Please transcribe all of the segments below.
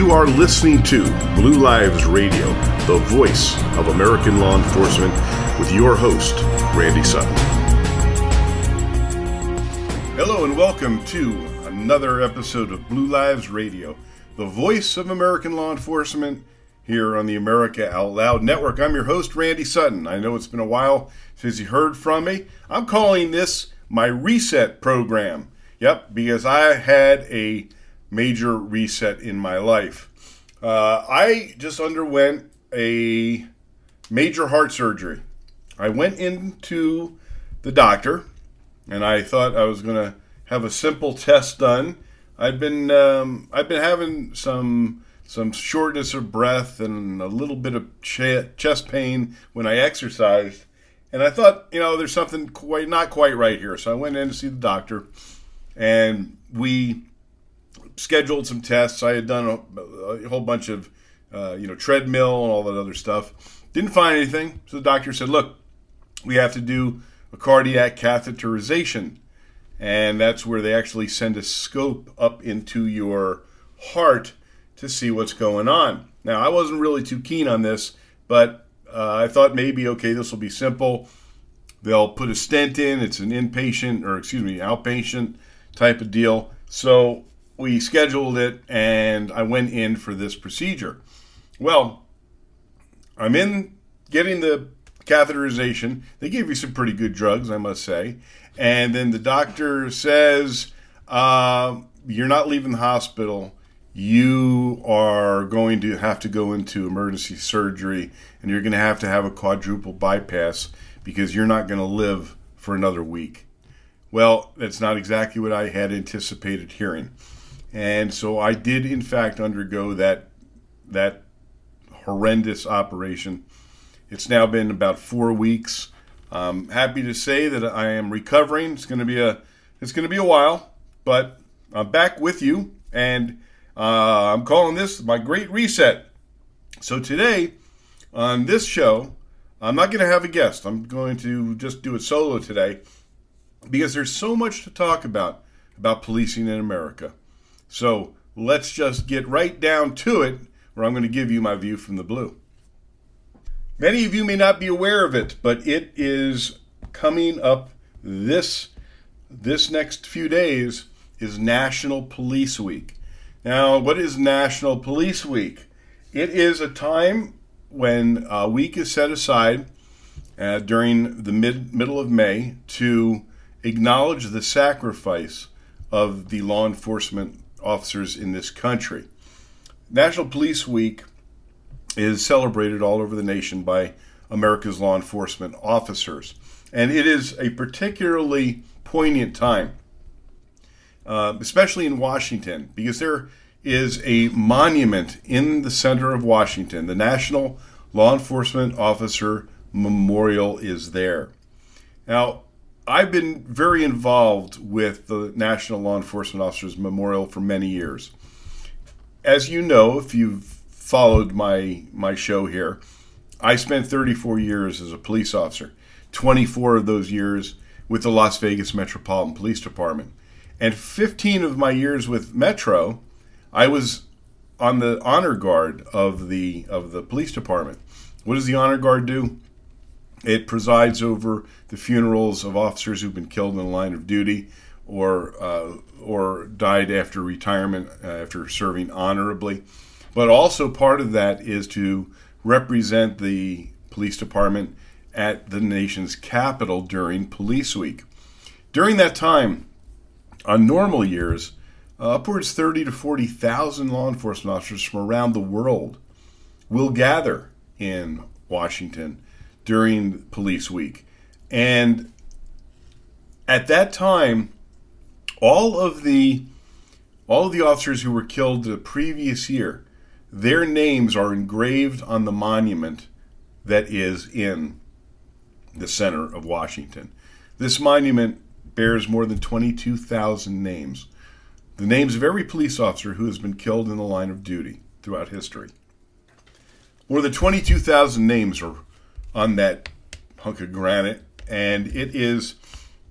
You are listening to Blue Lives Radio, the voice of American law enforcement, with your host, Randy Sutton. Hello, and welcome to another episode of Blue Lives Radio, the voice of American law enforcement, here on the America Out Loud Network. I'm your host, Randy Sutton. I know it's been a while since you heard from me. I'm calling this my reset program. Yep, because I had a major reset in my life. Uh, I just underwent a major heart surgery. I went into the doctor and I thought I was going to have a simple test done. I've been um, I've been having some some shortness of breath and a little bit of ch- chest pain when I exercised, and I thought you know there's something quite not quite right here. So I went in to see the doctor, and we scheduled some tests. I had done a, a whole bunch of, uh, you know, treadmill and all that other stuff. Didn't find anything. So the doctor said, look, we have to do a cardiac catheterization. And that's where they actually send a scope up into your heart to see what's going on. Now, I wasn't really too keen on this, but uh, I thought maybe, okay, this will be simple. They'll put a stent in. It's an inpatient, or excuse me, outpatient type of deal. So we scheduled it and I went in for this procedure. Well, I'm in getting the catheterization. They gave me some pretty good drugs, I must say. And then the doctor says, uh, You're not leaving the hospital. You are going to have to go into emergency surgery and you're going to have to have a quadruple bypass because you're not going to live for another week. Well, that's not exactly what I had anticipated hearing. And so I did, in fact, undergo that that horrendous operation. It's now been about four weeks. I'm happy to say that I am recovering. It's going to be a it's going to be a while, but I'm back with you, and uh, I'm calling this my great reset. So today on this show, I'm not going to have a guest. I'm going to just do it solo today because there's so much to talk about about policing in America. So let's just get right down to it, where I'm going to give you my view from the blue. Many of you may not be aware of it, but it is coming up this this next few days is National Police Week. Now, what is National Police Week? It is a time when a week is set aside uh, during the mid middle of May to acknowledge the sacrifice of the law enforcement officers in this country. National Police Week is celebrated all over the nation by America's law enforcement officers. And it is a particularly poignant time, uh, especially in Washington, because there is a monument in the center of Washington. The National Law Enforcement Officer Memorial is there. Now, I've been very involved with the National Law Enforcement Officers Memorial for many years. As you know, if you've followed my my show here, I spent 34 years as a police officer. 24 of those years with the Las Vegas Metropolitan Police Department. And 15 of my years with Metro, I was on the honor guard of the of the police department. What does the honor guard do? It presides over the funerals of officers who've been killed in the line of duty or uh, or died after retirement uh, after serving honorably. But also part of that is to represent the police department at the nation's capital during Police Week. During that time, on normal years, uh, upwards 30 to 40,000 law enforcement officers from around the world will gather in Washington during Police Week. And at that time, all of the all of the officers who were killed the previous year, their names are engraved on the monument that is in the center of Washington. This monument bears more than 22,000 names, the names of every police officer who has been killed in the line of duty throughout history. More than 22,000 names are on that hunk of granite, and it is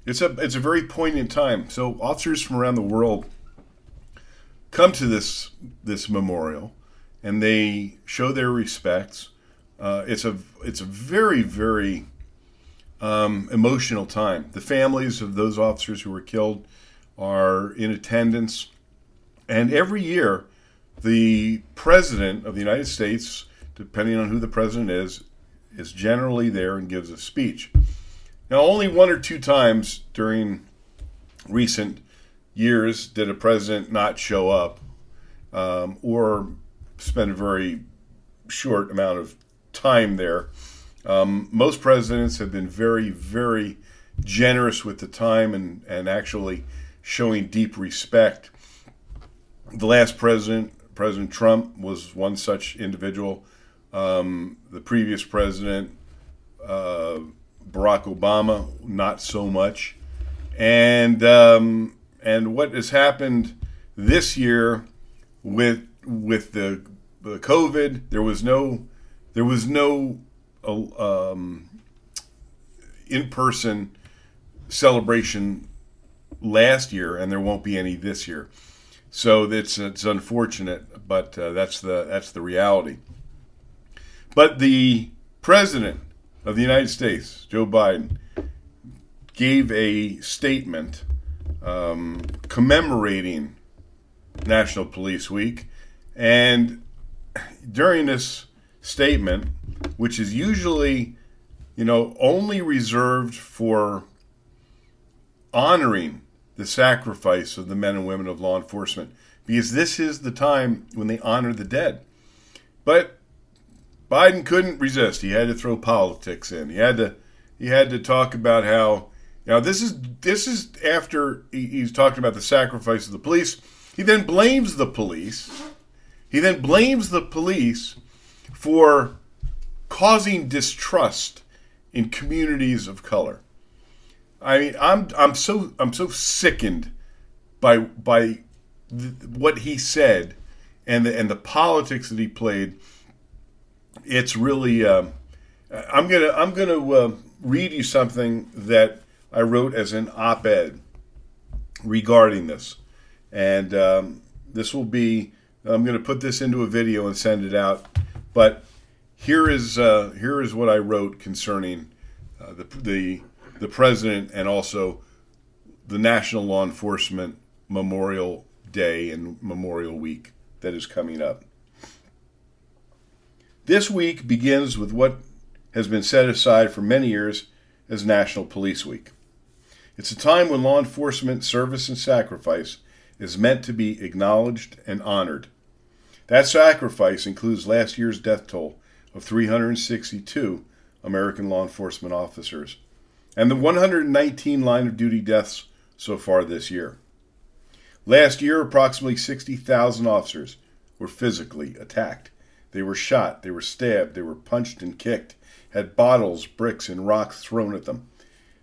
it's a it's a very poignant time. So officers from around the world come to this this memorial and they show their respects. Uh, it's a it's a very very um, emotional time. The families of those officers who were killed are in attendance, and every year, the president of the United States, depending on who the president is, is generally there and gives a speech. Now, only one or two times during recent years did a president not show up um, or spend a very short amount of time there. Um, most presidents have been very, very generous with the time and, and actually showing deep respect. The last president, President Trump, was one such individual. Um, the previous president, uh, Barack Obama, not so much. And um, and what has happened this year with with the, the COVID, there was no there was no uh, um, in person celebration last year, and there won't be any this year. So it's it's unfortunate, but uh, that's the that's the reality. But the president of the United States, Joe Biden, gave a statement um, commemorating National Police Week, and during this statement, which is usually, you know, only reserved for honoring the sacrifice of the men and women of law enforcement, because this is the time when they honor the dead. But Biden couldn't resist. He had to throw politics in. He had to he had to talk about how now this is this is after he, he's talking about the sacrifice of the police. He then blames the police. He then blames the police for causing distrust in communities of color. I mean, I'm I'm so I'm so sickened by by th- what he said and the and the politics that he played. It's really um, I'm gonna I'm gonna uh, read you something that I wrote as an op-ed regarding this, and um, this will be I'm to put this into a video and send it out. But here is uh, here is what I wrote concerning uh, the the the president and also the National Law Enforcement Memorial Day and Memorial Week that is coming up. This week begins with what has been set aside for many years as National Police Week. It's a time when law enforcement service and sacrifice is meant to be acknowledged and honored. That sacrifice includes last year's death toll of 362 American law enforcement officers and the 119 line of duty deaths so far this year. Last year, approximately 60,000 officers were physically attacked. They were shot, they were stabbed, they were punched and kicked, had bottles, bricks, and rocks thrown at them.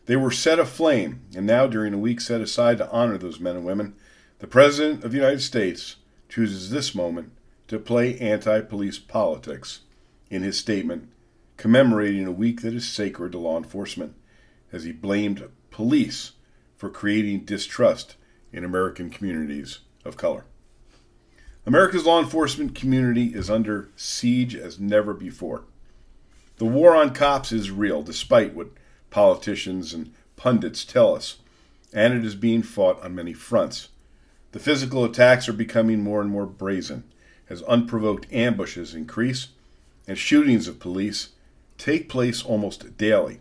They were set aflame, and now, during a week set aside to honor those men and women, the President of the United States chooses this moment to play anti police politics in his statement commemorating a week that is sacred to law enforcement as he blamed police for creating distrust in American communities of color. America's law enforcement community is under siege as never before. The war on cops is real, despite what politicians and pundits tell us, and it is being fought on many fronts. The physical attacks are becoming more and more brazen as unprovoked ambushes increase and shootings of police take place almost daily.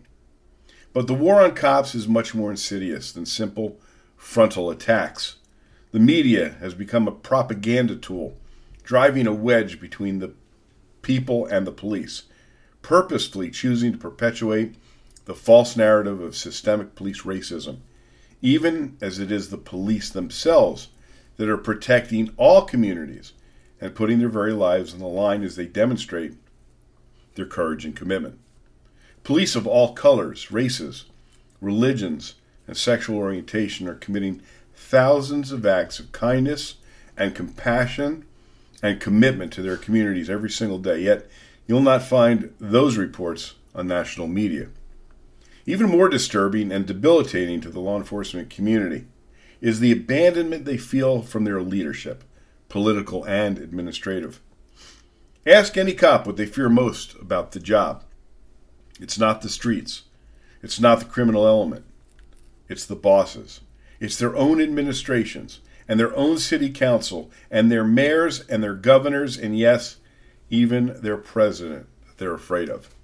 But the war on cops is much more insidious than simple frontal attacks. The media has become a propaganda tool, driving a wedge between the people and the police, purposefully choosing to perpetuate the false narrative of systemic police racism, even as it is the police themselves that are protecting all communities and putting their very lives on the line as they demonstrate their courage and commitment. Police of all colors, races, religions, and sexual orientation are committing thousands of acts of kindness and compassion and commitment to their communities every single day. Yet, you'll not find those reports on national media. Even more disturbing and debilitating to the law enforcement community is the abandonment they feel from their leadership, political and administrative. Ask any cop what they fear most about the job. It's not the streets. It's not the criminal element. It's the bosses. It's their own administrations and their own city council and their mayors and their governors and, yes, even their president that they're afraid of.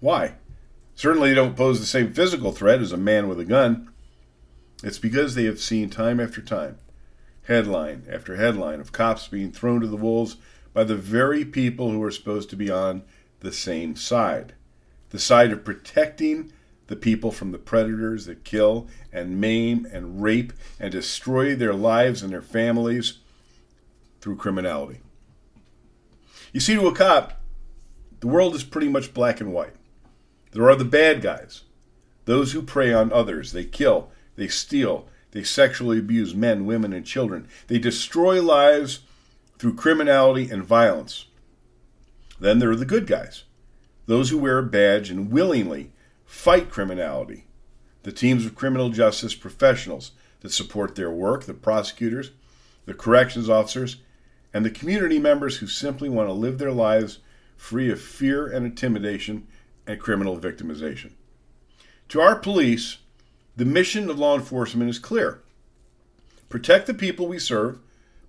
Why? Certainly they don't pose the same physical threat as a man with a gun. It's because they have seen time after time, headline after headline, of cops being thrown to the wolves by the very people who are supposed to be on the same side the side of protecting the people from the predators that kill and maim and rape and destroy their lives and their families through criminality. You see, to a cop, the world is pretty much black and white. There are the bad guys, those who prey on others. They kill, they steal, they sexually abuse men, women, and children. They destroy lives through criminality and violence. Then there are the good guys, those who wear a badge and willingly fight criminality, the teams of criminal justice professionals that support their work, the prosecutors, the corrections officers, and the community members who simply want to live their lives free of fear and intimidation and criminal victimization. To our police, the mission of law enforcement is clear protect the people we serve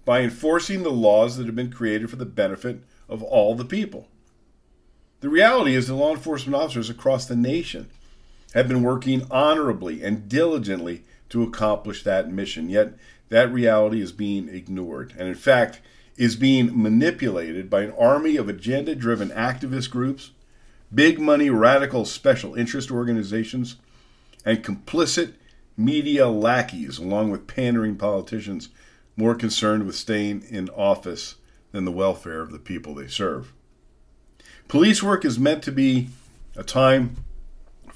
by enforcing the laws that have been created for the benefit of all the people. The reality is that law enforcement officers across the nation have been working honorably and diligently to accomplish that mission, yet that reality is being ignored, and in fact, is being manipulated by an army of agenda driven activist groups, big money radical special interest organizations, and complicit media lackeys, along with pandering politicians more concerned with staying in office than the welfare of the people they serve. Police work is meant to be a time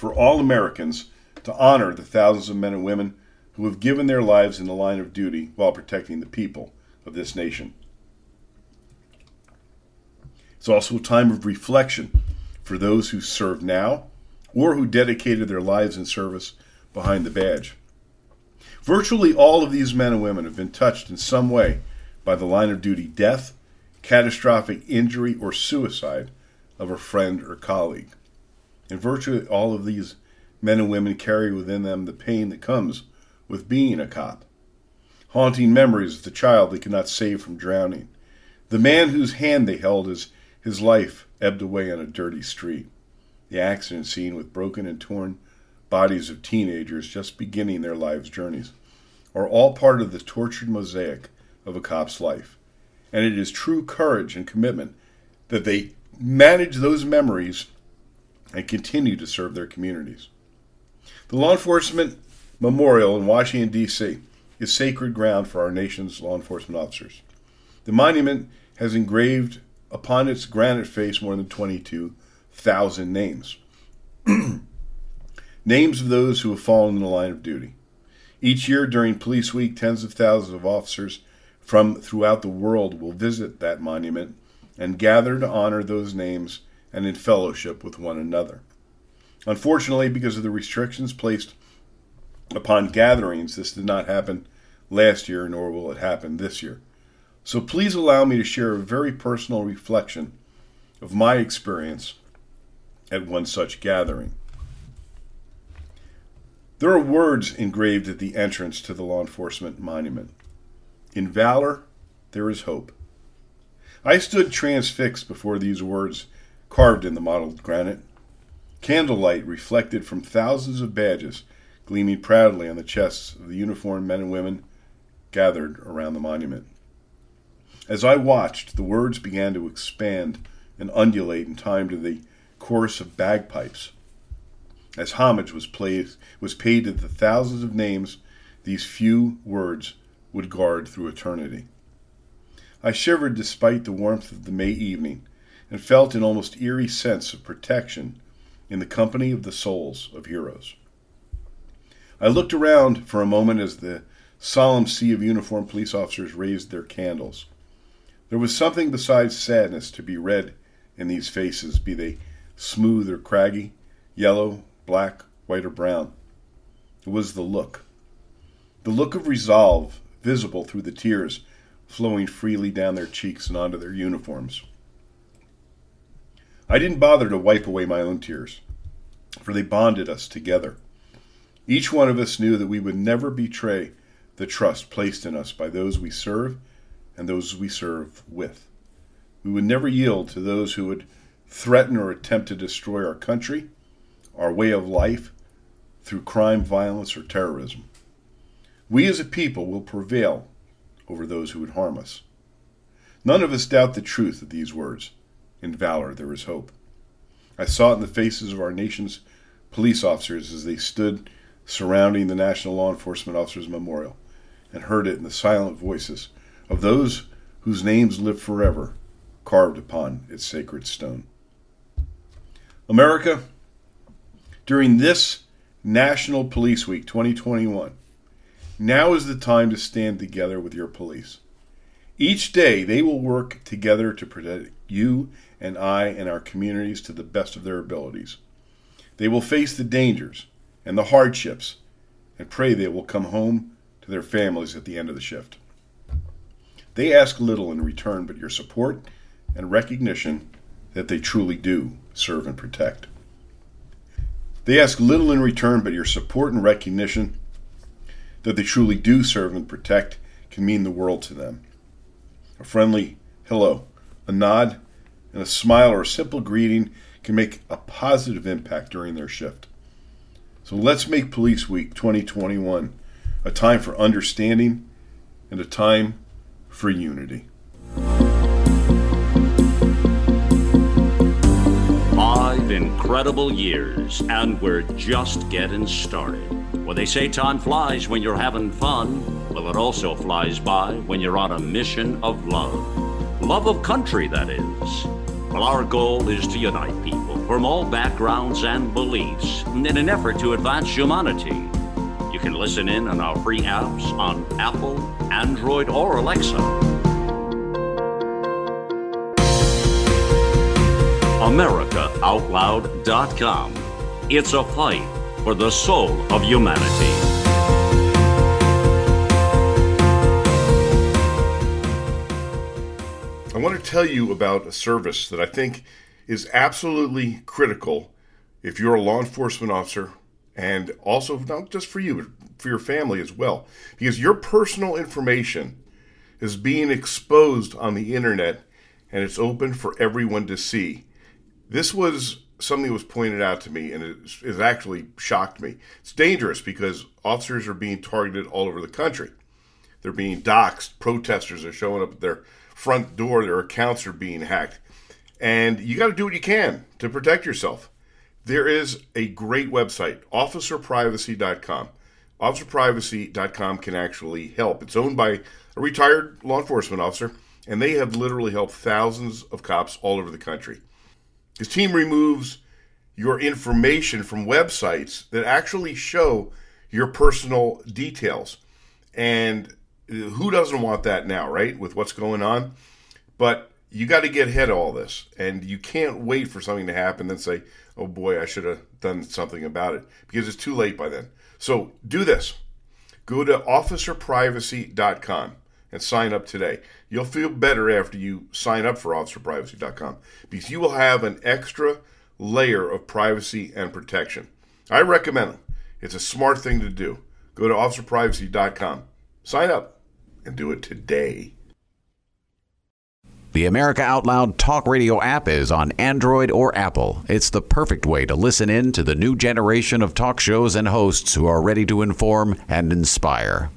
for all Americans to honor the thousands of men and women who have given their lives in the line of duty while protecting the people of this nation. It's also a time of reflection for those who serve now or who dedicated their lives in service behind the badge. Virtually all of these men and women have been touched in some way by the line of duty death, catastrophic injury, or suicide of a friend or colleague. And virtually all of these men and women carry within them the pain that comes with being a cop. Haunting memories of the child they could not save from drowning, the man whose hand they held as his life ebbed away on a dirty street, the accident scene with broken and torn bodies of teenagers just beginning their lives' journeys, are all part of the tortured mosaic of a cop's life. And it is true courage and commitment that they manage those memories and continue to serve their communities. The Law Enforcement Memorial in Washington, D.C. is sacred ground for our nation's law enforcement officers. The monument has engraved upon its granite face more than 22,000 names. names of those who have fallen in the line of duty. Each year during Police Week, tens of thousands of officers from throughout the world will visit that monument and gather to honor those names and in fellowship with one another. Unfortunately, because of the restrictions placed upon gatherings, this did not happen last year, nor will it happen this year. So please allow me to share a very personal reflection of my experience at one such gathering. There are words engraved at the entrance to the law enforcement monument. In valor, there is hope. I stood transfixed before these words carved in the mottled granite. Candlelight reflected from thousands of badges gleaming proudly on the chests of the uniformed men and women gathered around the monument. As I watched, the words began to expand and undulate in time to the chorus of bagpipes. As homage was, played, was paid to the thousands of names these few words would guard through eternity. I shivered despite the warmth of the May evening, and felt an almost eerie sense of protection in the company of the souls of heroes. I looked around for a moment as the solemn sea of uniformed police officers raised their candles. There was something besides sadness to be read in these faces, be they smooth or craggy, yellow, black, white, or brown. It was the look. The look of resolve visible through the tears flowing freely down their cheeks and onto their uniforms. I didn't bother to wipe away my own tears, for they bonded us together. Each one of us knew that we would never betray the trust placed in us by those we serve and those we serve with. We would never yield to those who would threaten or attempt to destroy our country, our way of life, through crime, violence, or terrorism. We as a people will prevail over those who would harm us. None of us doubt the truth of these words. In valor there is hope. I saw it in the faces of our nation's police officers as they stood surrounding the National Law Enforcement Officers Memorial, and heard it in the silent voices of those whose names live forever carved upon its sacred stone. America, during this National Police Week 2021, now is the time to stand together with your police. Each day, they will work together to protect you and I and our communities to the best of their abilities. They will face the dangers and the hardships and pray they will come home to their families at the end of the shift. They ask little in return but your support and recognition that they truly do serve and protect. They ask little in return but your support and recognition that they truly do serve and protect can mean the world to them. A friendly hello, a nod, and a smile or a simple greeting can make a positive impact during their shift. So let's make Police Week 2021 a time for understanding and a time for unity. Five incredible years, and we're just getting started. Well, they say time flies when you're having fun. Well, it also flies by when you're on a mission of love. Love of country, that is. Well, our goal is to unite people from all backgrounds and beliefs in an effort to advance humanity. You can listen in on our free apps on Apple, Android, or Alexa. AmericaOutloud.com. It's a fight for the soul of humanity. Want to tell you about a service that I think is absolutely critical if you're a law enforcement officer and also not just for you, but for your family as well. Because your personal information is being exposed on the internet and it's open for everyone to see. This was something that was pointed out to me and it, it actually shocked me. It's dangerous because officers are being targeted all over the country. They're being doxxed. Protesters are showing up at their front door. Their accounts are being hacked. And you got to do what you can to protect yourself. There is a great website, officerprivacy.com. Officerprivacy.com can actually help. It's owned by a retired law enforcement officer, and they have literally helped thousands of cops all over the country. His team removes your information from websites that actually show your personal details. And who doesn't want that now, right? With what's going on. But you got to get ahead of all this, and you can't wait for something to happen and say, "Oh boy, I should have done something about it," because it's too late by then. So do this: go to officerprivacy.com and sign up today. You'll feel better after you sign up for officerprivacy.com because you will have an extra layer of privacy and protection. I recommend it. It's a smart thing to do. Go to officerprivacy.com, sign up, and do it today. The America Out Loud Talk Radio app is on Android or Apple. It's the perfect way to listen in to the new generation of talk shows and hosts who are ready to inform and inspire.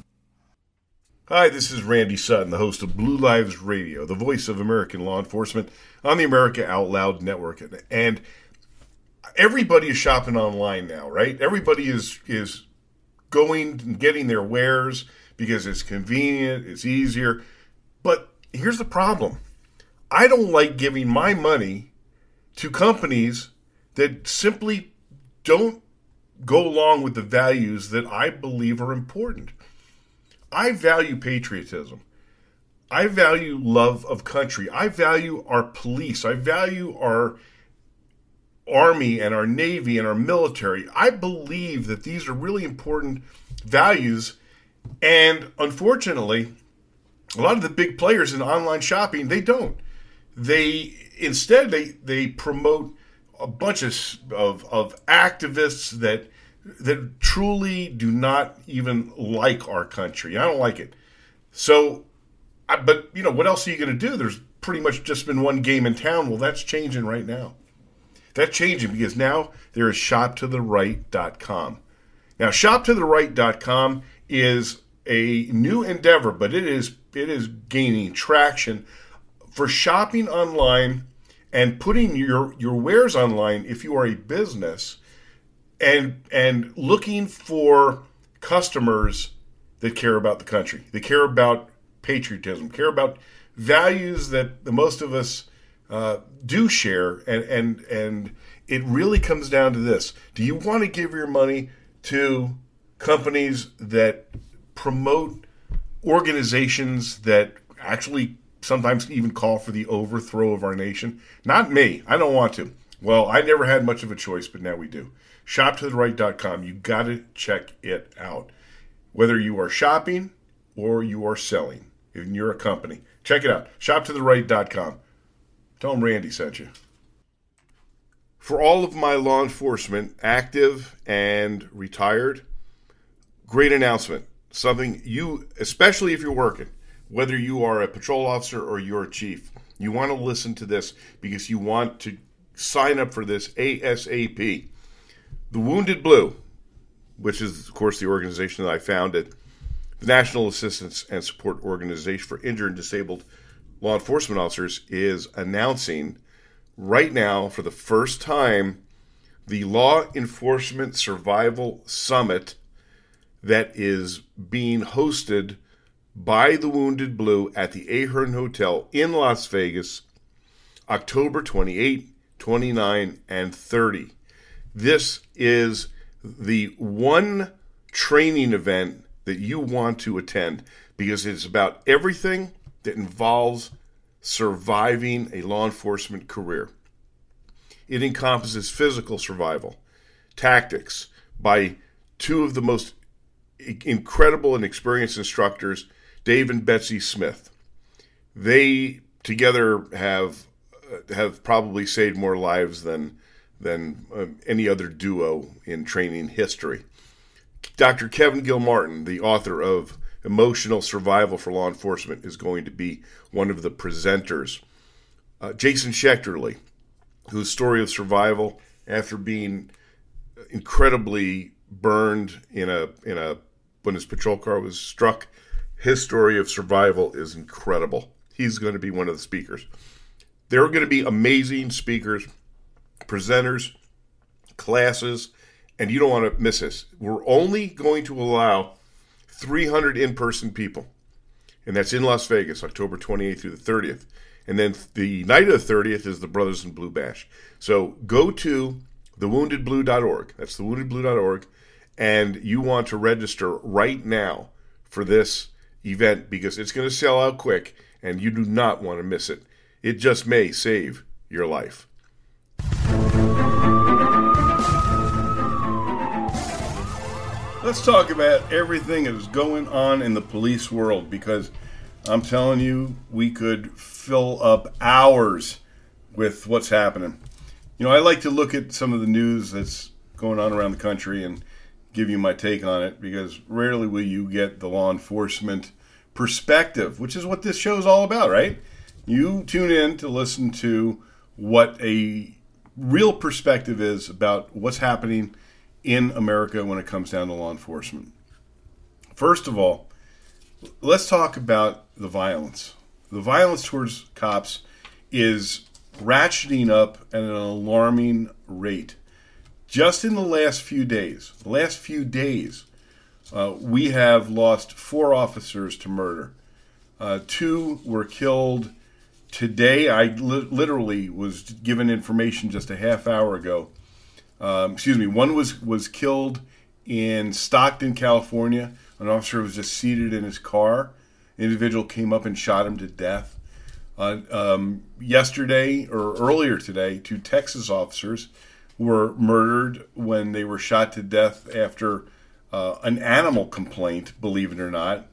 Hi, this is Randy Sutton, the host of Blue Lives Radio, the voice of American law enforcement on the America Out Loud network. And everybody is shopping online now, right? Everybody is is going and getting their wares because it's convenient, it's easier. But here's the problem I don't like giving my money to companies that simply don't go along with the values that I believe are important. I value patriotism. I value love of country. I value our police. I value our army and our navy and our military. I believe that these are really important values. And unfortunately, a lot of the big players in online shopping, they don't they instead, they they promote a bunch of, of of activists that that truly do not even like our country. I don't like it. So, I, but you know, what else are you going to do? There's pretty much just been one game in town. Well, that's changing right now. That's changing because now there is shoptotheright.com. Now, shoptotheright.com is a new endeavor, but it is it is gaining traction for shopping online and putting your your wares online if you are a business and and looking for customers that care about the country. They care about patriotism, care about values that the most of us uh, do share, and and and it really comes down to this: Do you want to give your money to companies that promote organizations that actually sometimes even call for the overthrow of our nation? Not me. I don't want to. Well, I never had much of a choice, but now we do. ShopToTheRight.com. You got to check it out. Whether you are shopping or you are selling, and you're a company, check it out. ShopToTheRight.com. Tell them Randy sent you. For all of my law enforcement, active and retired, great announcement. Something you, especially if you're working, whether you are a patrol officer or you're a chief, you want to listen to this because you want to sign up for this ASAP. The Wounded Blue, which is, of course, the organization that I founded, the National Assistance and Support Organization for Injured and Disabled Law Enforcement Officers, is announcing right now for the first time the Law Enforcement Survival Summit that is being hosted by the Wounded Blue at the Ahern Hotel in Las Vegas, October 28, 29, and 30. This is the one training event that you want to attend because it's about everything that involves surviving a law enforcement career. It encompasses physical survival, tactics by two of the most incredible and experienced instructors, Dave and Betsy Smith. They together have uh, have probably saved more lives than than uh, any other duo in training history. Dr. Kevin Gilmartin, the author of Emotional Survival for Law Enforcement, is going to be one of the presenters. Uh, Jason Schechterly, whose story of survival after being incredibly burned in a in a when his patrol car was struck. His story of survival is incredible. He's going to be one of the speakers. There are going to be amazing speakers, presenters, classes, and you don't want to miss this. We're only going to allow 300 in person people, and that's in Las Vegas, October 28th through the 30th. And then the night of the 30th is the Brothers in Blue Bash. So go to thewoundedblue.org. That's thewoundedblue.org and you want to register right now for this event because it's going to sell out quick and you do not want to miss it. It just may save your life. Let's talk about everything that is going on in the police world because I'm telling you, we could fill up hours with what's happening. You know, I like to look at some of the news that's going on around the country and give you my take on it because rarely will you get the law enforcement perspective, which is what this show is all about, right? You tune in to listen to what a real perspective is about what's happening in America when it comes down to law enforcement. First of all, let's talk about the violence. The violence towards cops is ratcheting up at an alarming rate just in the last few days, the last few days, uh, we have lost four officers to murder. Uh, two were killed today. I li- literally was given information just a half hour ago. Um, excuse me. One was was killed in Stockton, California. An officer was just seated in his car. An individual came up and shot him to death. Uh, um, yesterday or earlier today, two Texas officers were murdered when they were shot to death after uh, an animal complaint, believe it or not.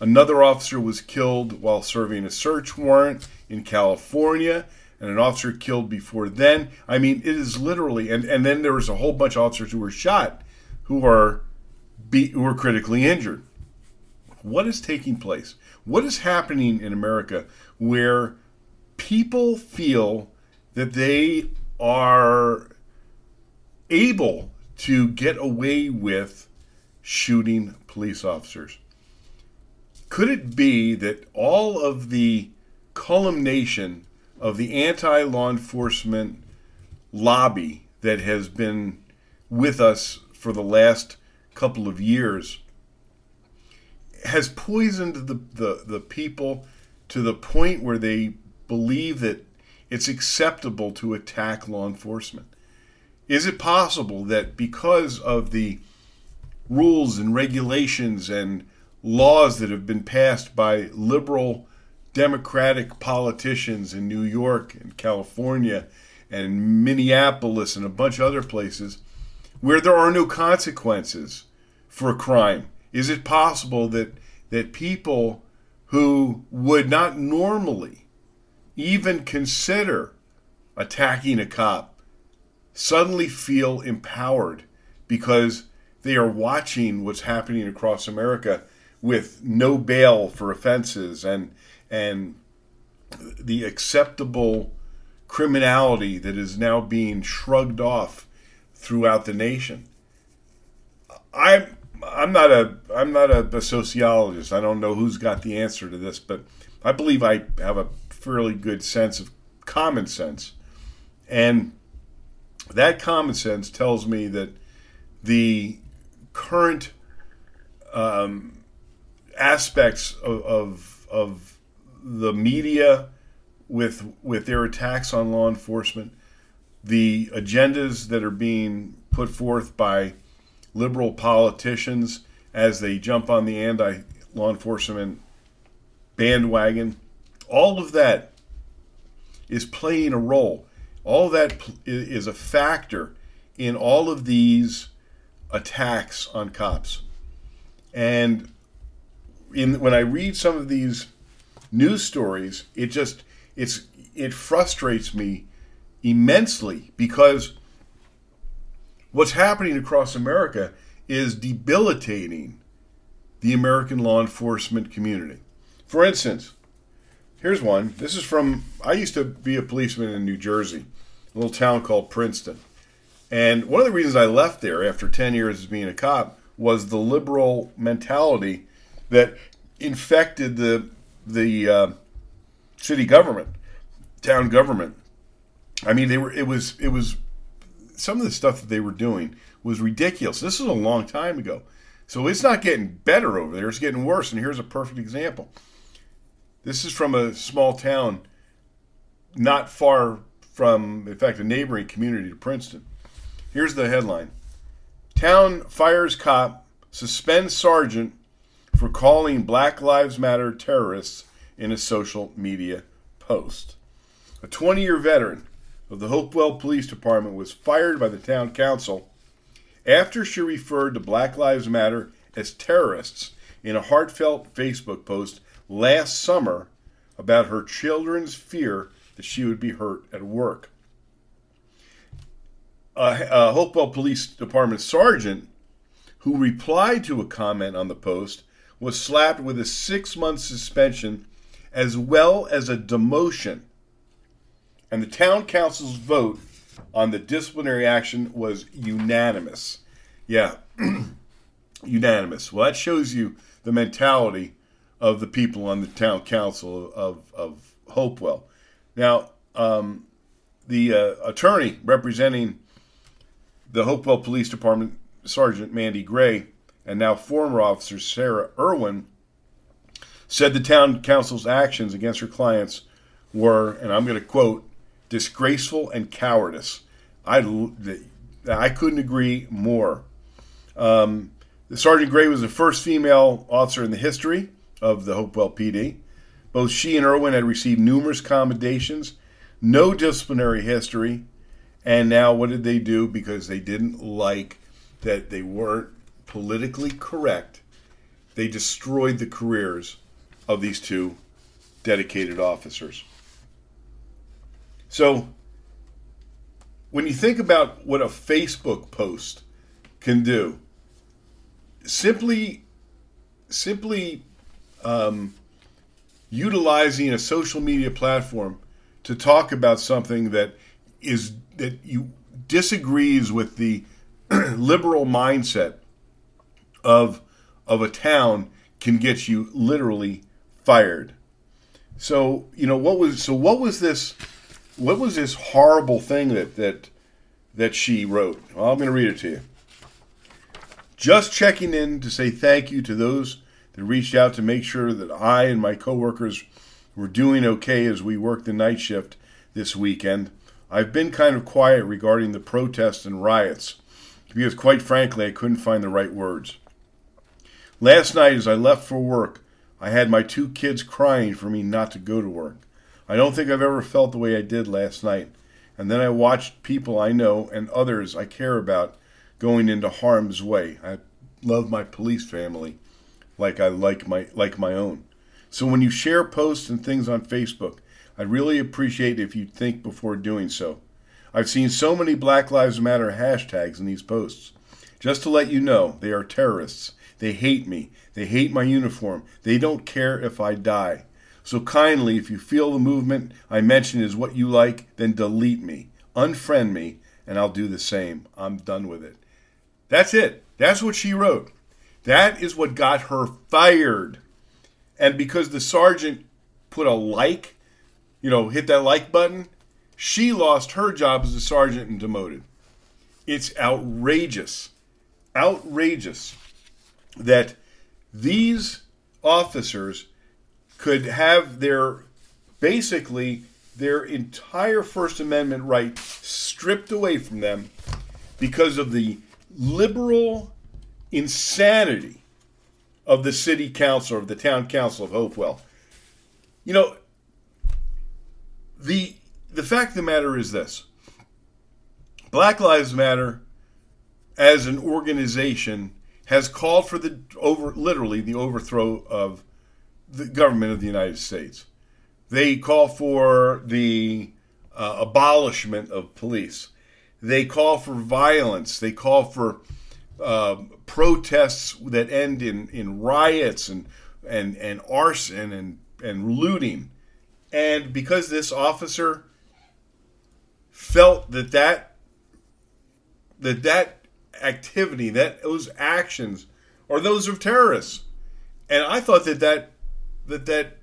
Another officer was killed while serving a search warrant in California, and an officer killed before then. I mean, it is literally, and, and then there was a whole bunch of officers who were shot who are, be, who are critically injured. What is taking place? What is happening in America where people feel that they are able to get away with shooting police officers? Could it be that all of the culmination of the anti law enforcement lobby that has been with us for the last couple of years has poisoned the, the, the people to the point where they believe that it's acceptable to attack law enforcement. Is it possible that because of the rules and regulations and laws that have been passed by liberal Democratic politicians in New York and California and Minneapolis and a bunch of other places where there are no consequences for a crime? Is it possible that that people who would not normally even consider attacking a cop suddenly feel empowered because they are watching what's happening across America with no bail for offenses and and the acceptable criminality that is now being shrugged off throughout the nation. I'm I'm not a I'm not a, a, sociologist. I don't know who's got the answer to this, but I believe I have a fairly good sense of common sense, and that common sense tells me that the current um, aspects of, of, of the media with with their attacks on law enforcement, the agendas that are being put forth by liberal politicians as they jump on the anti law enforcement bandwagon. All of that is playing a role. All that is a factor in all of these attacks on cops. And in when I read some of these news stories, it just it's it frustrates me immensely because what's happening across America is debilitating the American law enforcement community. For instance, here's one. This is from I used to be a policeman in New Jersey, little town called Princeton. And one of the reasons I left there after 10 years as being a cop was the liberal mentality that infected the the uh, city government, town government. I mean, they were it was it was some of the stuff that they were doing was ridiculous. This is a long time ago. So it's not getting better over there, it's getting worse. And here's a perfect example. This is from a small town not far from, in fact, a neighboring community to Princeton. Here's the headline Town fires cop, suspends sergeant for calling Black Lives Matter terrorists in a social media post. A 20 year veteran of the Hopewell Police Department was fired by the town council after she referred to Black Lives Matter as terrorists in a heartfelt Facebook post last summer about her children's fear that she would be hurt at work a, a Hopewell Police Department sergeant who replied to a comment on the post was slapped with a six month suspension as well as a demotion. And the town council's vote on the disciplinary action was unanimous. Yeah, unanimous. Well, that shows you the mentality of the people on the town council of, of Hopewell. Now, um, the uh, attorney representing the Hopewell Police Department Sergeant Mandy Gray and now former officer Sarah Irwin said the town council's actions against her clients were, and I'm going to quote, disgraceful and cowardice. I, I couldn't agree more. Um, Sergeant Gray was the first female officer in the history of the Hopewell PD. Both she and Irwin had received numerous commendations, no disciplinary history, and now, what did they do? Because they didn't like that they weren't politically correct, they destroyed the careers of these two dedicated officers. So when you think about what a Facebook post can do, simply simply um, utilizing a social media platform to talk about something that is that you disagrees with the liberal mindset of of a town can get you literally fired. So, you know, what was so what was this what was this horrible thing that that that she wrote? Well, I'm going to read it to you. Just checking in to say thank you to those that reached out to make sure that I and my coworkers were doing okay as we worked the night shift this weekend. I've been kind of quiet regarding the protests and riots because, quite frankly, I couldn't find the right words. Last night, as I left for work, I had my two kids crying for me not to go to work. I don't think I've ever felt the way I did last night. And then I watched people I know and others I care about going into harm's way. I love my police family like I like my like my own. So when you share posts and things on Facebook, I'd really appreciate if you'd think before doing so. I've seen so many Black Lives Matter hashtags in these posts. Just to let you know, they are terrorists. They hate me. They hate my uniform. They don't care if I die. So kindly, if you feel the movement I mentioned is what you like, then delete me, unfriend me, and I'll do the same. I'm done with it. That's it. That's what she wrote. That is what got her fired. And because the sergeant put a like, you know, hit that like button, she lost her job as a sergeant and demoted. It's outrageous, outrageous that these officers could have their basically their entire First Amendment right stripped away from them because of the liberal insanity of the city council, of the town council of Hopewell. You know, the the fact of the matter is this Black Lives Matter as an organization has called for the over literally the overthrow of the government of the United States. They call for the uh, abolishment of police. They call for violence. They call for uh, protests that end in, in riots and, and, and arson and, and looting. And because this officer felt that that, that, that activity, that those actions are those of terrorists. And I thought that that, that, that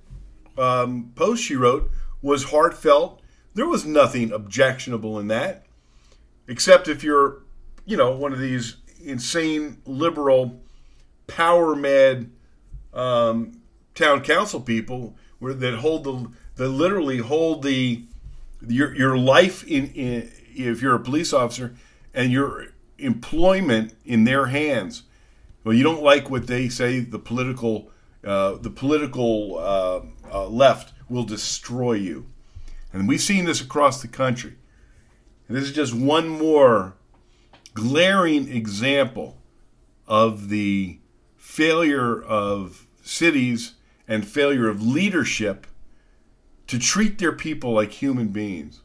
um, post she wrote was heartfelt. There was nothing objectionable in that, except if you're, you know, one of these insane liberal, power mad um, town council people where that hold the that literally hold the your your life in, in if you're a police officer and your employment in their hands. Well, you don't like what they say. The political uh, the political uh, uh, left will destroy you, and we've seen this across the country. And this is just one more glaring example of the failure of cities and failure of leadership to treat their people like human beings.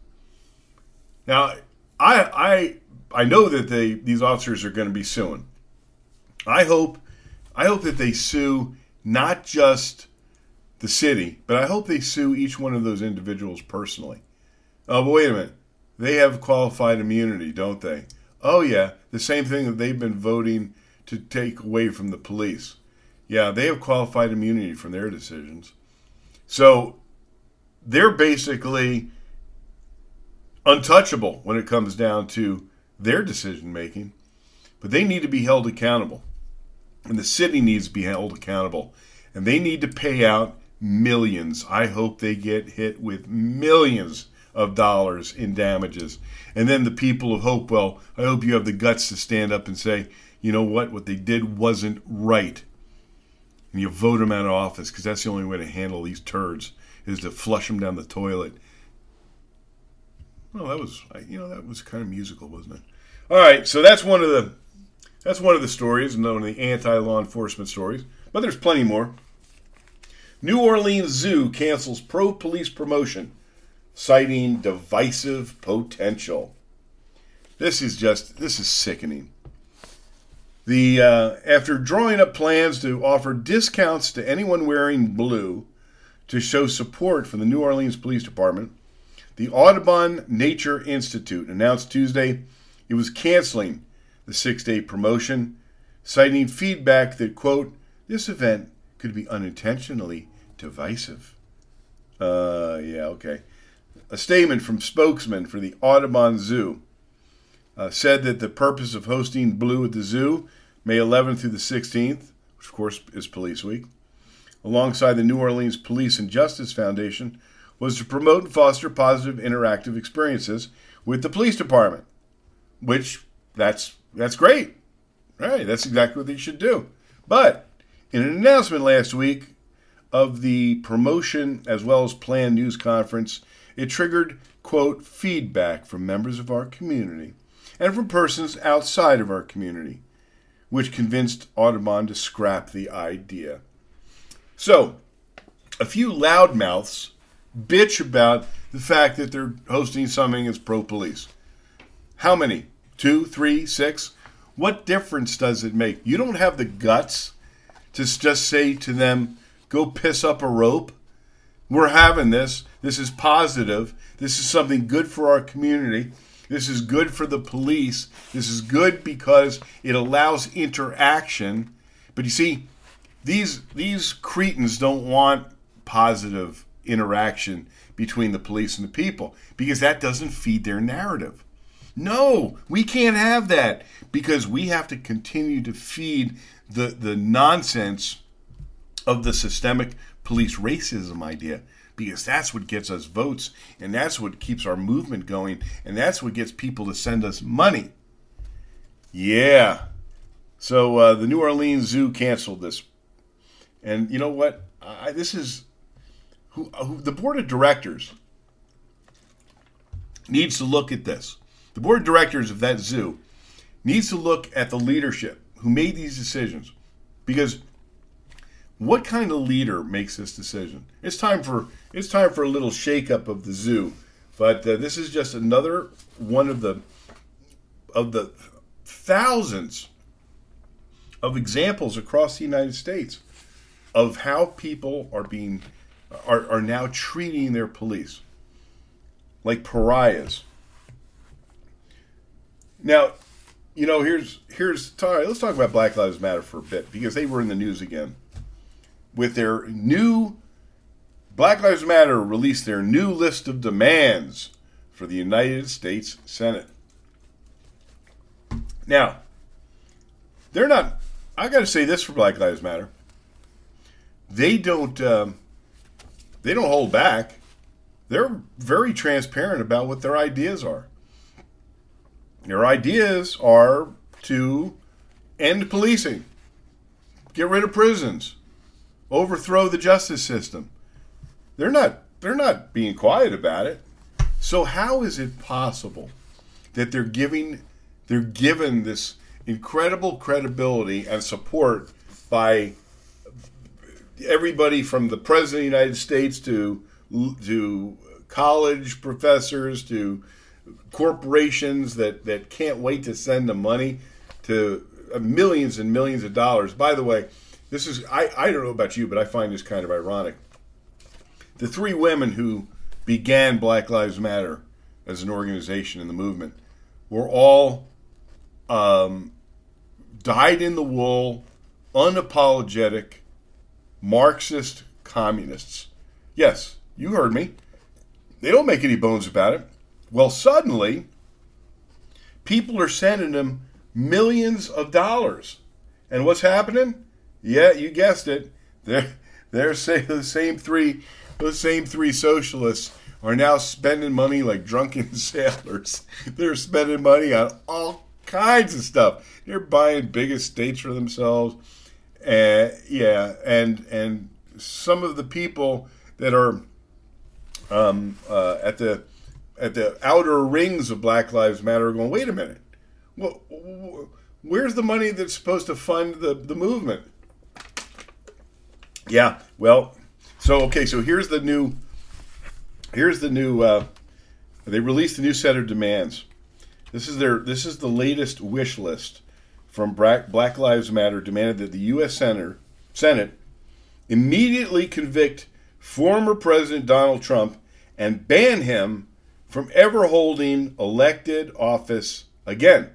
Now, I I I know that they these officers are going to be suing. I hope I hope that they sue not just the city, but I hope they sue each one of those individuals personally. Oh, but wait a minute. They have qualified immunity, don't they? Oh, yeah, the same thing that they've been voting to take away from the police. Yeah, they have qualified immunity from their decisions. So they're basically untouchable when it comes down to their decision making, but they need to be held accountable. And the city needs to be held accountable. And they need to pay out millions. I hope they get hit with millions of dollars in damages. And then the people of Hopewell, I hope you have the guts to stand up and say, you know what, what they did wasn't right. And you vote them out of office because that's the only way to handle these turds is to flush them down the toilet. Well, that was, you know, that was kind of musical, wasn't it? All right, so that's one of the that's one of the stories, one of the anti-law enforcement stories. But there's plenty more. New Orleans Zoo cancels pro-police promotion citing divisive potential. This is just this is sickening. The uh, after drawing up plans to offer discounts to anyone wearing blue to show support for the New Orleans Police Department, the Audubon Nature Institute announced Tuesday it was canceling the six-day promotion, citing feedback that quote this event could be unintentionally divisive. Uh, yeah, okay. A statement from spokesman for the Audubon Zoo uh, said that the purpose of hosting Blue at the Zoo, May 11th through the 16th, which of course is Police Week, alongside the New Orleans Police and Justice Foundation, was to promote and foster positive interactive experiences with the police department. Which that's that's great. Right, that's exactly what they should do. But in an announcement last week of the promotion as well as planned news conference, it triggered quote feedback from members of our community and from persons outside of our community, which convinced Audubon to scrap the idea. So, a few loudmouths bitch about the fact that they're hosting something as pro police. How many? Two, three, six? What difference does it make? You don't have the guts to just say to them, go piss up a rope. We're having this. This is positive. This is something good for our community. This is good for the police. This is good because it allows interaction. But you see, these these cretins don't want positive interaction between the police and the people because that doesn't feed their narrative. No, we can't have that because we have to continue to feed the the nonsense of the systemic police racism idea because that's what gets us votes and that's what keeps our movement going and that's what gets people to send us money. Yeah. So uh, the New Orleans Zoo canceled this. And you know what? I, this is who, who the board of directors needs to look at this. The board of directors of that zoo needs to look at the leadership who made these decisions because what kind of leader makes this decision? It's time for it's time for a little shakeup of the zoo. But uh, this is just another one of the of the thousands of examples across the United States of how people are being are, are now treating their police like pariahs. Now, you know, here's here's let's talk about Black Lives Matter for a bit because they were in the news again with their new Black Lives Matter released their new list of demands for the United States Senate. Now, they're not. I got to say this for Black Lives Matter. They don't. Um, they don't hold back. They're very transparent about what their ideas are. Their ideas are to end policing, get rid of prisons, overthrow the justice system. They're not they're not being quiet about it. So how is it possible that they're giving they're given this incredible credibility and support by everybody from the president of the United States to to college professors to corporations that, that can't wait to send the money to uh, millions and millions of dollars. By the way, this is I, I don't know about you, but I find this kind of ironic. The three women who began Black Lives Matter as an organization in the movement were all um, dyed in the wool, unapologetic, Marxist communists. Yes, you heard me. They don't make any bones about it. Well, suddenly, people are sending them millions of dollars. And what's happening? Yeah, you guessed it. They're they're the same three the same three socialists are now spending money like drunken sailors. They're spending money on all kinds of stuff. They're buying big estates for themselves. Uh, yeah, and and some of the people that are um, uh, at the at the outer rings of Black Lives Matter are going, wait a minute, well, where's the money that's supposed to fund the, the movement? Yeah, well, so okay, so here's the new here's the new uh, They released a new set of demands. This is their this is the latest wish list from Black, Lives Matter demanded that the U.S. Senator, Senate immediately convict former President Donald Trump and ban him from ever holding elected office again.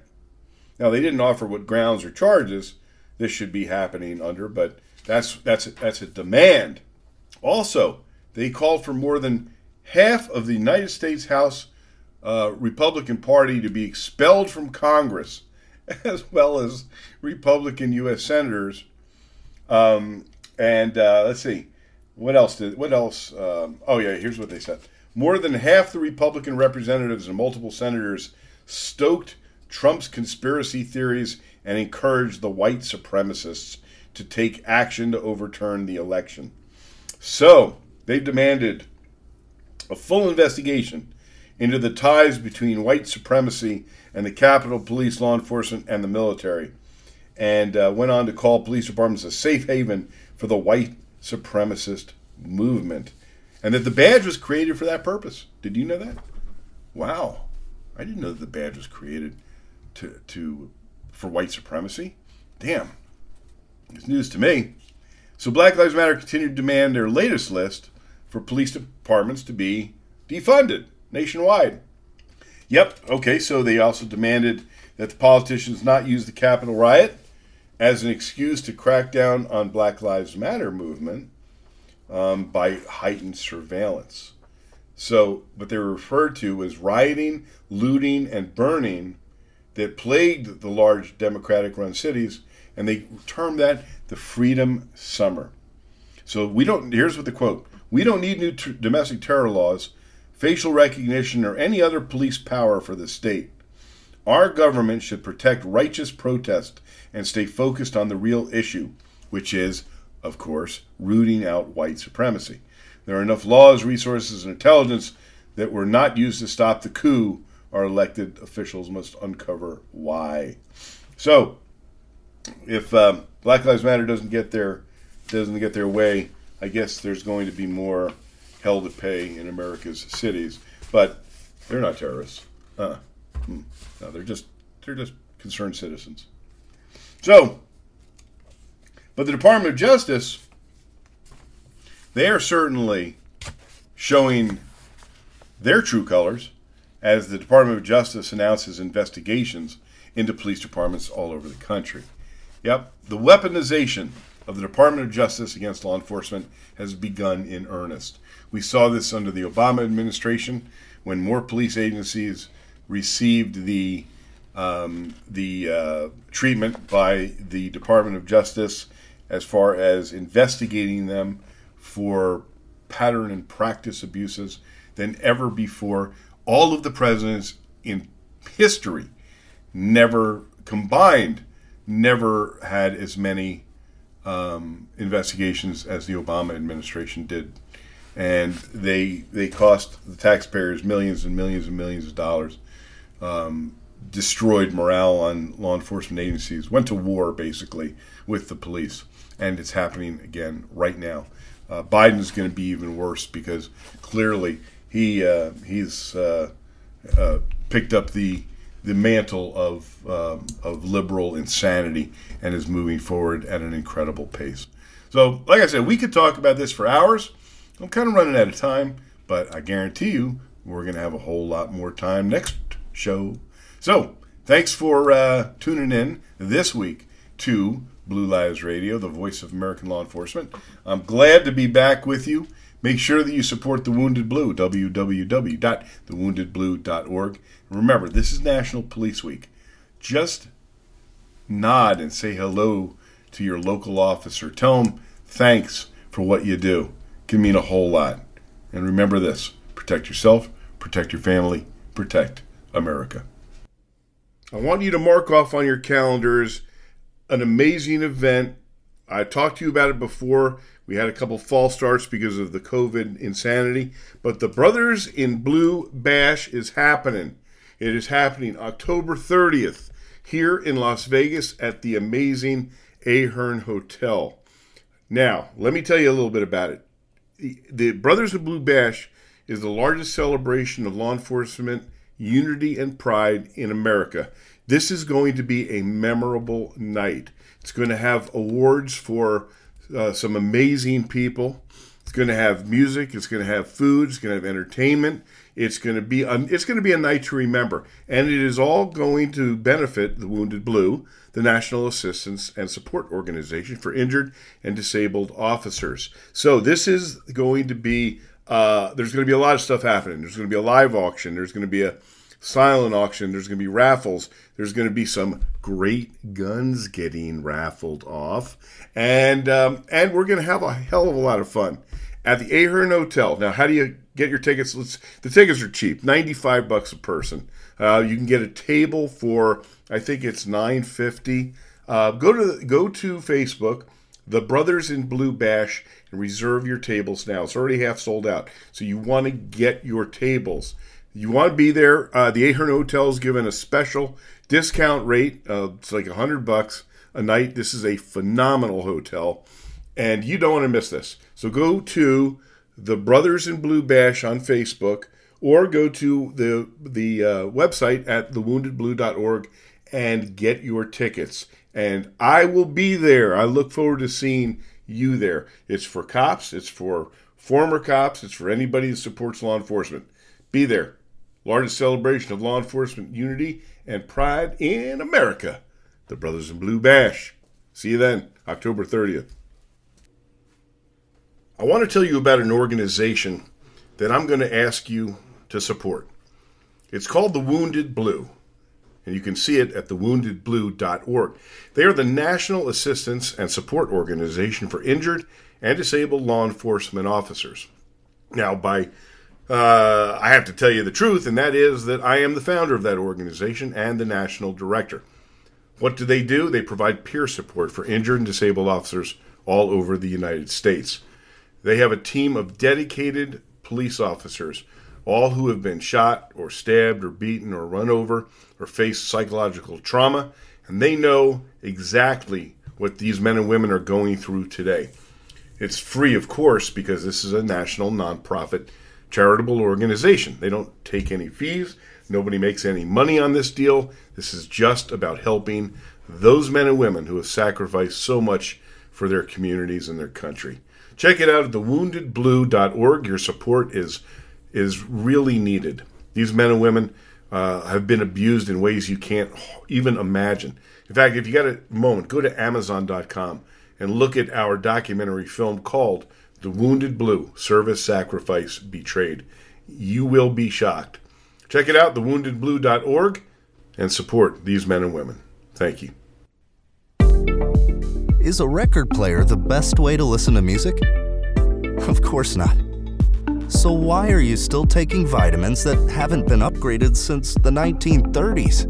Now they didn't offer what grounds or charges this should be happening under, but that's that's that's a demand. Also, they called for more than half of the United States House uh, Republican Party to be expelled from Congress, as well as Republican U.S. senators. Um, and uh, let's see, what else did what else? Um, oh yeah, here's what they said: more than half the Republican representatives and multiple senators stoked Trump's conspiracy theories and encouraged the white supremacists to take action to overturn the election. So they demanded a full investigation into the ties between white supremacy and the Capitol Police, law enforcement, and the military, and uh, went on to call police departments a safe haven for the white supremacist movement, and that the badge was created for that purpose. Did you know that? Wow, I didn't know that the badge was created to to for white supremacy. Damn, it's news to me. So Black Lives Matter continued to demand their latest list for police departments to be defunded nationwide. Yep, okay, so they also demanded that the politicians not use the Capitol riot as an excuse to crack down on Black Lives Matter movement um, by heightened surveillance. So, what they were referred to as rioting, looting, and burning that plagued the large Democratic run cities, and they termed that the Freedom Summer. So, we don't, here's what the quote we don't need new domestic terror laws, facial recognition, or any other police power for the state. Our government should protect righteous protest and stay focused on the real issue, which is, of course, rooting out white supremacy. There are enough laws, resources, and intelligence that were not used to stop the coup. Our elected officials must uncover why. So, if um, Black Lives Matter doesn't get their doesn't get their way, I guess there's going to be more hell to pay in America's cities. But they're not terrorists. Uh, no, they're just they're just concerned citizens. So, but the Department of Justice, they are certainly showing their true colors as the Department of Justice announces investigations into police departments all over the country. Yep, the weaponization of the Department of Justice against law enforcement has begun in earnest. We saw this under the Obama administration when more police agencies received the um, the uh, treatment by the Department of Justice as far as investigating them for pattern and practice abuses than ever before. All of the presidents in history never combined never had as many um, investigations as the Obama administration did, and they they cost the taxpayers millions and millions and millions of dollars. Um, destroyed morale on law enforcement agencies. Went to war basically with the police, and it's happening again right now. Uh, Biden's going to be even worse because clearly he uh, he's uh, uh picked up the the mantle of um, of liberal insanity and is moving forward at an incredible pace. So, like I said, we could talk about this for hours. I'm kind of running out of time, but I guarantee you we're going to have a whole lot more time next show. So, thanks for uh, tuning in this week to Blue Lives Radio, the voice of American law enforcement. I'm glad to be back with you. Make sure that you support The Wounded Blue, www.thewoundedblue.org. Remember, this is National Police Week. Just nod and say hello to your local officer. Tell them thanks for what you do. It can mean a whole lot. And remember this protect yourself, protect your family, protect America. I want you to mark off on your calendars an amazing event. I talked to you about it before. We had a couple false starts because of the COVID insanity, but the Brothers in Blue Bash is happening. It is happening October 30th here in Las Vegas at the amazing Ahern Hotel. Now, let me tell you a little bit about it. The Brothers of Blue Bash is the largest celebration of law enforcement unity and pride in America. This is going to be a memorable night. It's going to have awards for uh, some amazing people. It's going to have music. It's going to have food. It's going to have entertainment. It's going to be a, it's going to be a night to remember, and it is all going to benefit the Wounded Blue, the National Assistance and Support Organization for injured and disabled officers. So this is going to be uh, there's going to be a lot of stuff happening. There's going to be a live auction. There's going to be a silent auction. There's going to be raffles. There's going to be some great guns getting raffled off, and um, and we're going to have a hell of a lot of fun at the Ahern Hotel. Now, how do you get your tickets? Let's, the tickets are cheap, ninety five bucks a person. Uh, you can get a table for I think it's nine fifty. Uh, go to go to Facebook, the Brothers in Blue Bash, and reserve your tables now. It's already half sold out, so you want to get your tables. You want to be there. Uh, the Ahern Hotel is given a special discount rate. Uh, it's like a hundred bucks a night. This is a phenomenal hotel, and you don't want to miss this. So go to the Brothers in Blue Bash on Facebook, or go to the the uh, website at thewoundedblue.org and get your tickets. And I will be there. I look forward to seeing you there. It's for cops. It's for former cops. It's for anybody that supports law enforcement. Be there largest celebration of law enforcement unity and pride in America, the Brothers in Blue Bash. See you then, October 30th. I want to tell you about an organization that I'm going to ask you to support. It's called the Wounded Blue, and you can see it at thewoundedblue.org. They are the National Assistance and Support Organization for Injured and Disabled Law Enforcement Officers. Now, by uh, I have to tell you the truth, and that is that I am the founder of that organization and the national director. What do they do? They provide peer support for injured and disabled officers all over the United States. They have a team of dedicated police officers, all who have been shot or stabbed or beaten or run over or faced psychological trauma, and they know exactly what these men and women are going through today. It's free, of course, because this is a national nonprofit charitable organization. They don't take any fees. Nobody makes any money on this deal. This is just about helping those men and women who have sacrificed so much for their communities and their country. Check it out at thewoundedblue.org. Your support is is really needed. These men and women uh, have been abused in ways you can't even imagine. In fact, if you got a moment, go to Amazon.com and look at our documentary film called the Wounded Blue Service Sacrifice Betrayed. You will be shocked. Check it out, thewoundedblue.org, and support these men and women. Thank you. Is a record player the best way to listen to music? Of course not. So, why are you still taking vitamins that haven't been upgraded since the 1930s?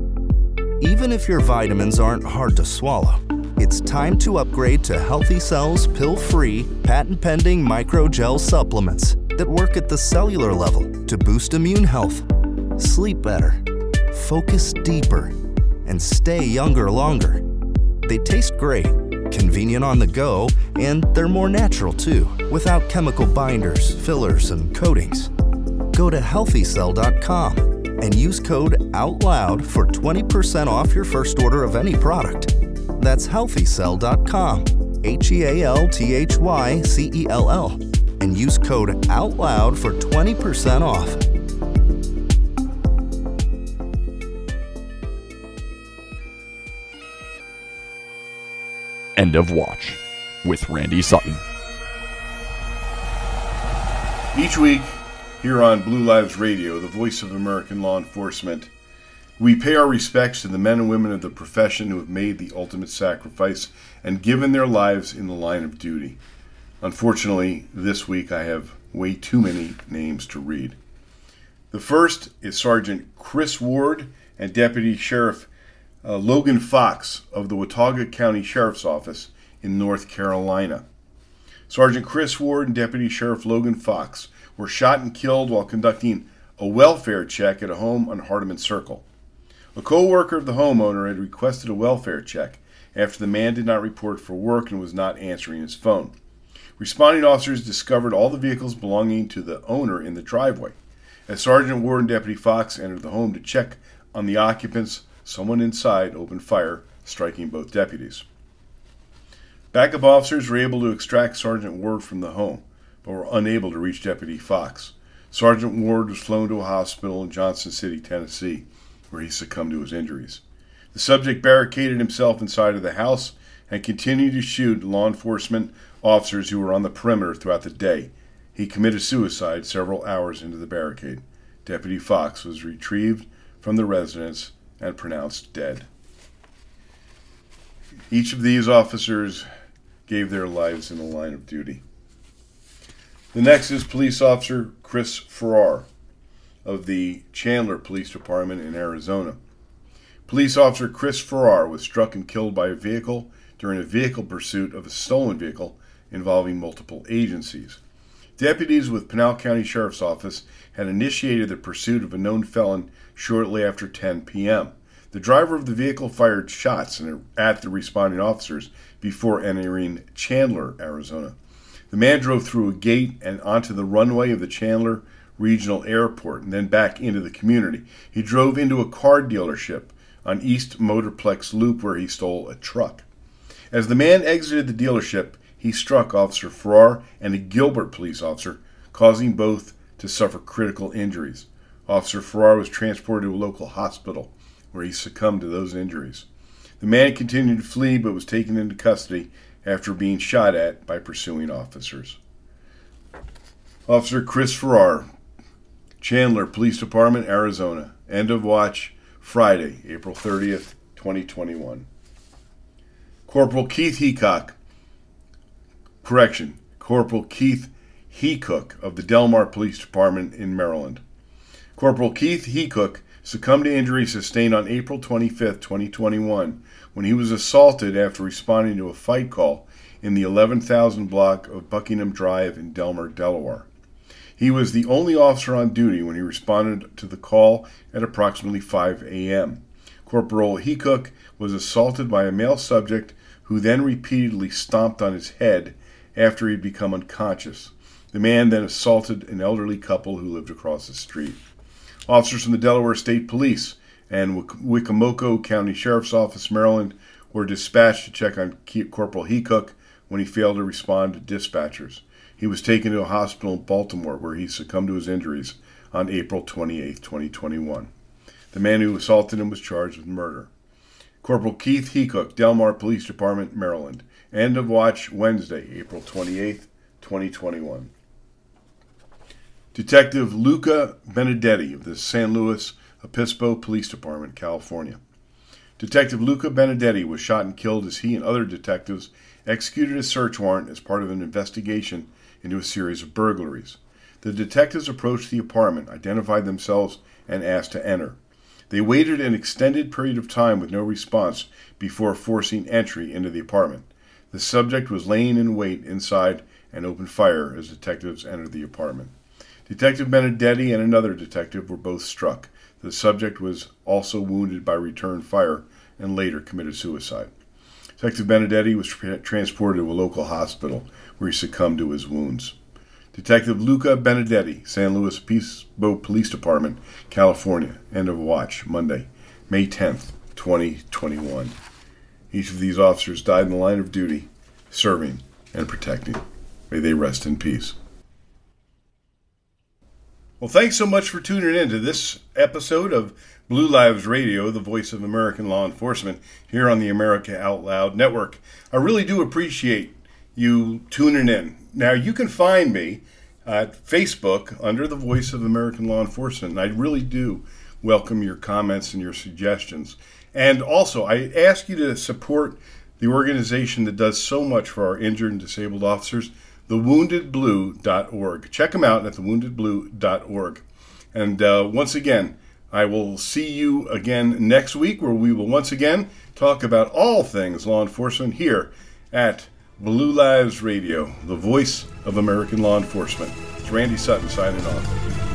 Even if your vitamins aren't hard to swallow, it's time to upgrade to Healthy Cells pill free, patent pending microgel supplements that work at the cellular level to boost immune health, sleep better, focus deeper, and stay younger longer. They taste great, convenient on the go, and they're more natural too, without chemical binders, fillers, and coatings. Go to healthycell.com and use code OUTLOUD for 20% off your first order of any product. That's healthycell.com, H E A L T H Y C E L L, and use code OUTLOUD for 20% off. End of Watch with Randy Sutton. Each week, here on Blue Lives Radio, the voice of American law enforcement, we pay our respects to the men and women of the profession who have made the ultimate sacrifice and given their lives in the line of duty. Unfortunately, this week I have way too many names to read. The first is Sergeant Chris Ward and Deputy Sheriff uh, Logan Fox of the Watauga County Sheriff's Office in North Carolina. Sergeant Chris Ward and Deputy Sheriff Logan Fox were shot and killed while conducting a welfare check at a home on Hardeman Circle. A co worker of the homeowner had requested a welfare check after the man did not report for work and was not answering his phone. Responding officers discovered all the vehicles belonging to the owner in the driveway. As Sergeant Ward and Deputy Fox entered the home to check on the occupants, someone inside opened fire, striking both deputies. Backup officers were able to extract Sergeant Ward from the home, but were unable to reach Deputy Fox. Sergeant Ward was flown to a hospital in Johnson City, Tennessee, where he succumbed to his injuries. The subject barricaded himself inside of the house and continued to shoot law enforcement officers who were on the perimeter throughout the day. He committed suicide several hours into the barricade. Deputy Fox was retrieved from the residence and pronounced dead. Each of these officers gave their lives in the line of duty. The next is police officer Chris Farrar of the Chandler Police Department in Arizona. Police officer Chris Farrar was struck and killed by a vehicle during a vehicle pursuit of a stolen vehicle involving multiple agencies. Deputies with Pinal County Sheriff's Office had initiated the pursuit of a known felon shortly after 10 p.m. The driver of the vehicle fired shots at the responding officers before entering Chandler, Arizona. The man drove through a gate and onto the runway of the Chandler Regional Airport and then back into the community. He drove into a car dealership on East Motorplex Loop where he stole a truck. As the man exited the dealership, he struck Officer Farrar and a Gilbert police officer, causing both to suffer critical injuries. Officer Farrar was transported to a local hospital where he succumbed to those injuries. The man continued to flee but was taken into custody after being shot at by pursuing officers. Officer Chris Farrar, Chandler Police Department, Arizona. End of watch Friday, April 30th, 2021. Corporal Keith Heacock, Correction, Corporal Keith Heacock of the Delmar Police Department in Maryland. Corporal Keith Heacook succumbed to injuries sustained on April 25, 2021, when he was assaulted after responding to a fight call in the 11,000 block of Buckingham Drive in Delmar, Delaware. He was the only officer on duty when he responded to the call at approximately 5 a.m. Corporal Heacook was assaulted by a male subject who then repeatedly stomped on his head after he'd become unconscious. The man then assaulted an elderly couple who lived across the street. Officers from the Delaware State Police and Wicomico County Sheriff's Office, Maryland, were dispatched to check on Corporal Heacook when he failed to respond to dispatchers. He was taken to a hospital in Baltimore where he succumbed to his injuries on April 28, 2021. The man who assaulted him was charged with murder. Corporal Keith Heacook, Delmar Police Department, Maryland. End of watch Wednesday, April 28, 2021. Detective Luca Benedetti of the San Luis Obispo Police Department, California. Detective Luca Benedetti was shot and killed as he and other detectives executed a search warrant as part of an investigation into a series of burglaries. The detectives approached the apartment, identified themselves, and asked to enter. They waited an extended period of time with no response before forcing entry into the apartment. The subject was laying in wait inside and opened fire as detectives entered the apartment. Detective Benedetti and another detective were both struck. The subject was also wounded by return fire and later committed suicide. Detective Benedetti was tra- transported to a local hospital where he succumbed to his wounds. Detective Luca Benedetti, San Luis Obispo Police Department, California. End of watch, Monday, May 10th, 2021. Each of these officers died in the line of duty, serving and protecting. May they rest in peace. Well, thanks so much for tuning in to this episode of Blue Lives Radio, the voice of American law enforcement, here on the America Out Loud Network. I really do appreciate you tuning in. Now, you can find me at Facebook under the voice of American law enforcement, and I really do welcome your comments and your suggestions. And also, I ask you to support the organization that does so much for our injured and disabled officers, thewoundedblue.org. Check them out at thewoundedblue.org. And uh, once again, I will see you again next week where we will once again talk about all things law enforcement here at Blue Lives Radio, the voice of American law enforcement. It's Randy Sutton signing off.